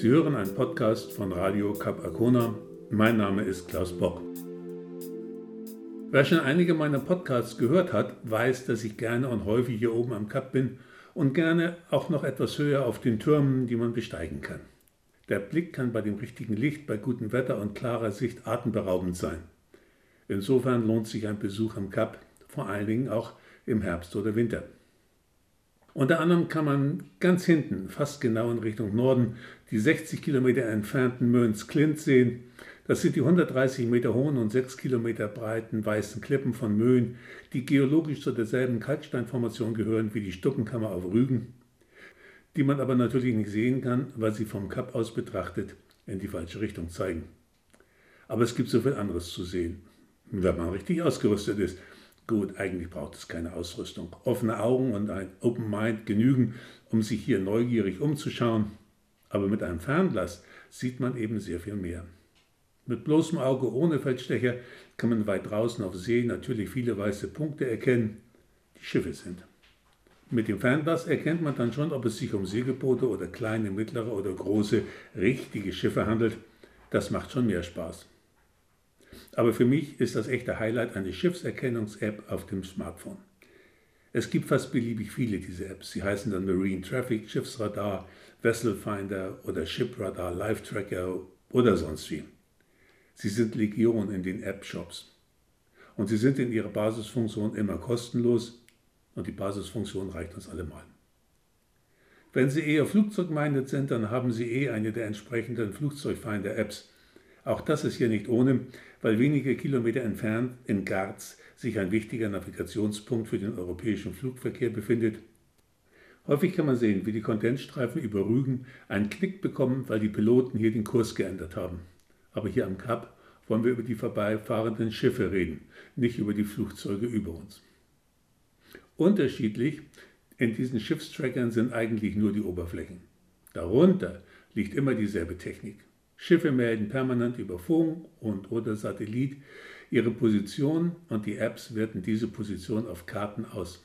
Sie hören einen Podcast von Radio Cap Arcona. Mein Name ist Klaus Bock. Wer schon einige meiner Podcasts gehört hat, weiß, dass ich gerne und häufig hier oben am Kap bin und gerne auch noch etwas höher auf den Türmen, die man besteigen kann. Der Blick kann bei dem richtigen Licht, bei gutem Wetter und klarer Sicht atemberaubend sein. Insofern lohnt sich ein Besuch am Kap, vor allen Dingen auch im Herbst oder Winter. Unter anderem kann man ganz hinten, fast genau in Richtung Norden, die 60 Kilometer entfernten Möns Klint sehen. Das sind die 130 Meter hohen und 6 Kilometer breiten weißen Klippen von Möhn, die geologisch zu derselben Kalksteinformation gehören wie die Stuckenkammer auf Rügen, die man aber natürlich nicht sehen kann, weil sie vom Kap aus betrachtet in die falsche Richtung zeigen. Aber es gibt so viel anderes zu sehen, wenn man richtig ausgerüstet ist. Gut, eigentlich braucht es keine Ausrüstung. Offene Augen und ein Open Mind genügen, um sich hier neugierig umzuschauen. Aber mit einem Fernglas sieht man eben sehr viel mehr. Mit bloßem Auge ohne Feldstecher kann man weit draußen auf See natürlich viele weiße Punkte erkennen, die Schiffe sind. Mit dem Fernglas erkennt man dann schon, ob es sich um Segelboote oder kleine, mittlere oder große, richtige Schiffe handelt. Das macht schon mehr Spaß. Aber für mich ist das echte Highlight eine Schiffserkennungs-App auf dem Smartphone. Es gibt fast beliebig viele dieser Apps. Sie heißen dann Marine Traffic, Schiffsradar, Vessel Finder oder Ship Radar, Live Tracker oder sonst wie. Sie sind Legion in den App-Shops. Und sie sind in ihrer Basisfunktion immer kostenlos und die Basisfunktion reicht uns allemal. Wenn Sie eher flugzeugmeindet sind, dann haben Sie eh eine der entsprechenden Flugzeugfinder-Apps. Auch das ist hier nicht ohne, weil wenige Kilometer entfernt in Garz sich ein wichtiger Navigationspunkt für den europäischen Flugverkehr befindet. Häufig kann man sehen, wie die Kondensstreifen über Rügen einen Knick bekommen, weil die Piloten hier den Kurs geändert haben. Aber hier am Kap wollen wir über die vorbeifahrenden Schiffe reden, nicht über die Flugzeuge über uns. Unterschiedlich in diesen Schiffstrackern sind eigentlich nur die Oberflächen. Darunter liegt immer dieselbe Technik. Schiffe melden permanent über Funk und oder Satellit ihre Position und die Apps werten diese Position auf Karten aus.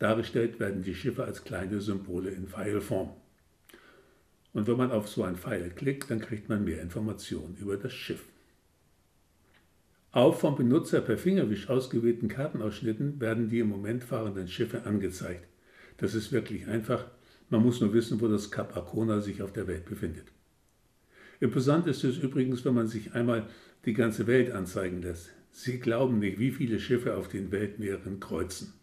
Dargestellt werden die Schiffe als kleine Symbole in Pfeilform. Und wenn man auf so ein Pfeil klickt, dann kriegt man mehr Informationen über das Schiff. Auf vom Benutzer per Fingerwisch ausgewählten Kartenausschnitten werden die im Moment fahrenden Schiffe angezeigt. Das ist wirklich einfach. Man muss nur wissen, wo das Kap Arkona sich auf der Welt befindet. Imposant ist es übrigens, wenn man sich einmal die ganze Welt anzeigen lässt. Sie glauben nicht, wie viele Schiffe auf den Weltmeeren kreuzen.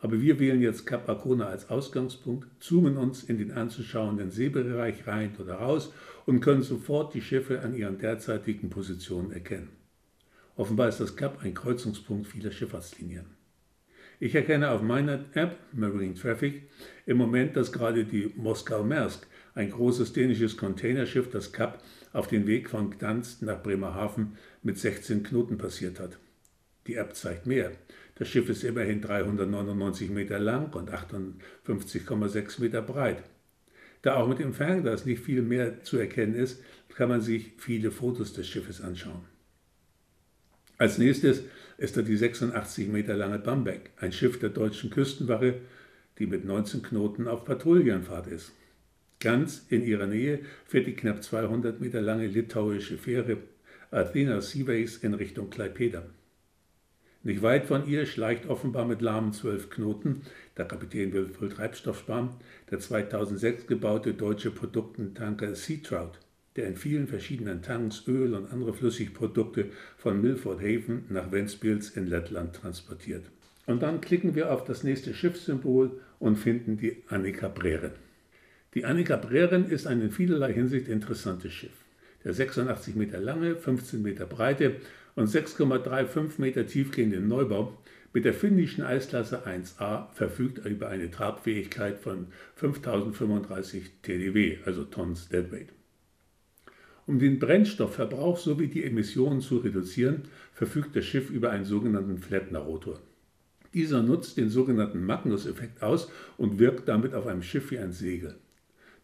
Aber wir wählen jetzt Kap Arkona als Ausgangspunkt, zoomen uns in den anzuschauenden Seebereich rein oder raus und können sofort die Schiffe an ihren derzeitigen Positionen erkennen. Offenbar ist das Kap ein Kreuzungspunkt vieler Schifffahrtslinien. Ich erkenne auf meiner App Marine Traffic im Moment, dass gerade die Moskau Maersk ein großes dänisches Containerschiff, das Kap, auf den Weg von Gdansk nach Bremerhaven mit 16 Knoten passiert hat. Die App zeigt mehr. Das Schiff ist immerhin 399 Meter lang und 58,6 Meter breit. Da auch mit dem Fernglas nicht viel mehr zu erkennen ist, kann man sich viele Fotos des Schiffes anschauen. Als nächstes ist da die 86 Meter lange Bamberg, ein Schiff der deutschen Küstenwache, die mit 19 Knoten auf Patrouillenfahrt ist. Ganz in ihrer Nähe fährt die knapp 200 Meter lange litauische Fähre Athena Seaways in Richtung Klaipeda. Nicht weit von ihr schleicht offenbar mit lahmen zwölf Knoten, der Kapitän will voll Treibstoff sparen, der 2006 gebaute deutsche Produktentanker Sea Trout, der in vielen verschiedenen Tanks Öl und andere Flüssigprodukte von Milford Haven nach Ventspils in Lettland transportiert. Und dann klicken wir auf das nächste Schiffssymbol und finden die Annika Brehren. Die Annika Brehren ist ein in vielerlei Hinsicht interessantes Schiff. Der 86 Meter lange, 15 Meter breite und 6,35 Meter tiefgehende Neubau mit der finnischen Eisklasse 1A verfügt über eine Tragfähigkeit von 5035 TDW, also Tons Deadweight. Um den Brennstoffverbrauch sowie die Emissionen zu reduzieren, verfügt das Schiff über einen sogenannten Flettner-Rotor. Dieser nutzt den sogenannten Magnus-Effekt aus und wirkt damit auf einem Schiff wie ein Segel.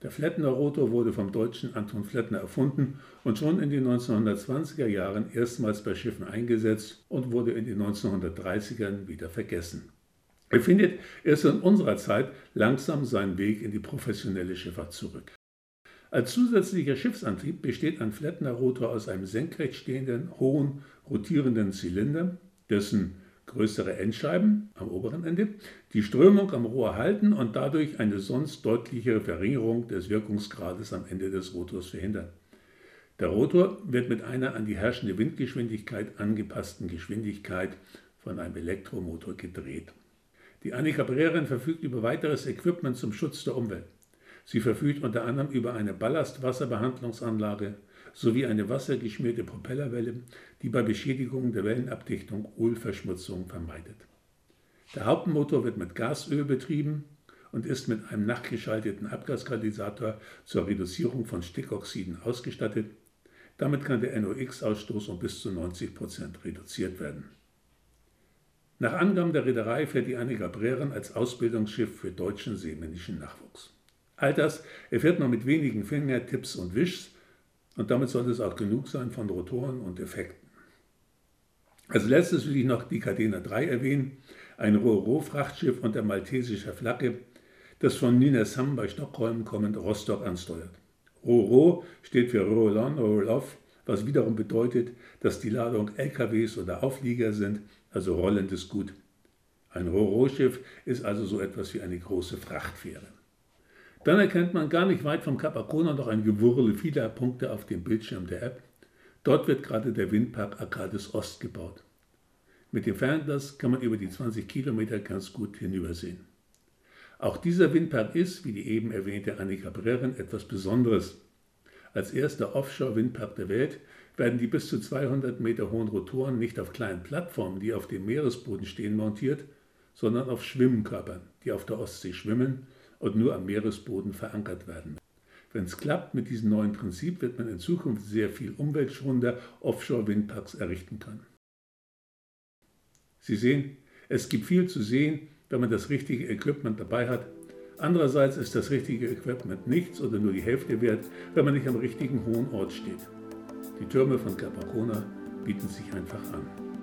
Der Flettner-Rotor wurde vom deutschen Anton Flettner erfunden und schon in den 1920er Jahren erstmals bei Schiffen eingesetzt und wurde in den 1930ern wieder vergessen. Er findet erst in unserer Zeit langsam seinen Weg in die professionelle Schifffahrt zurück. Als zusätzlicher Schiffsantrieb besteht ein Flettner-Rotor aus einem senkrecht stehenden, hohen, rotierenden Zylinder, dessen größere Endscheiben am oberen Ende die Strömung am Rohr halten und dadurch eine sonst deutlichere Verringerung des Wirkungsgrades am Ende des Rotors verhindern. Der Rotor wird mit einer an die herrschende Windgeschwindigkeit angepassten Geschwindigkeit von einem Elektromotor gedreht. Die Annika Brehren verfügt über weiteres Equipment zum Schutz der Umwelt. Sie verfügt unter anderem über eine Ballastwasserbehandlungsanlage sowie eine wassergeschmierte Propellerwelle, die bei Beschädigungen der Wellenabdichtung Ölverschmutzung vermeidet. Der Hauptmotor wird mit Gasöl betrieben und ist mit einem nachgeschalteten Abgaskatalysator zur Reduzierung von Stickoxiden ausgestattet. Damit kann der NOx-Ausstoß um bis zu 90 Prozent reduziert werden. Nach Angaben der Reederei fährt die Annika Brehren als Ausbildungsschiff für deutschen seemännischen Nachwuchs. All das erfährt man mit wenigen Fingertipps und Wischs und damit sollte es auch genug sein von Rotoren und Effekten. Als letztes will ich noch die Cadena 3 erwähnen, ein Ro-Ro-Frachtschiff unter maltesischer Flagge, das von Nynäshamn bei Stockholm kommend Rostock ansteuert. Ro-Ro steht für Roll-on, Roll-off, was wiederum bedeutet, dass die Ladung LKWs oder Auflieger sind, also rollendes Gut. Ein Ro-Ro-Schiff ist also so etwas wie eine große Frachtfähre. Dann erkennt man gar nicht weit vom Kap Arkona noch ein Gewurle vieler Punkte auf dem Bildschirm der App. Dort wird gerade der Windpark Arcades Ost gebaut. Mit dem Fernglas kann man über die 20 Kilometer ganz gut hinübersehen. Auch dieser Windpark ist, wie die eben erwähnte Annika Brehren, etwas Besonderes. Als erster Offshore-Windpark der Welt werden die bis zu 200 Meter hohen Rotoren nicht auf kleinen Plattformen, die auf dem Meeresboden stehen, montiert, sondern auf Schwimmkörpern, die auf der Ostsee schwimmen und nur am Meeresboden verankert werden. Wenn es klappt mit diesem neuen Prinzip, wird man in Zukunft sehr viel umweltschonender Offshore-Windparks errichten können. Sie sehen, es gibt viel zu sehen, wenn man das richtige Equipment dabei hat. Andererseits ist das richtige Equipment nichts oder nur die Hälfte wert, wenn man nicht am richtigen hohen Ort steht. Die Türme von Capacona bieten sich einfach an.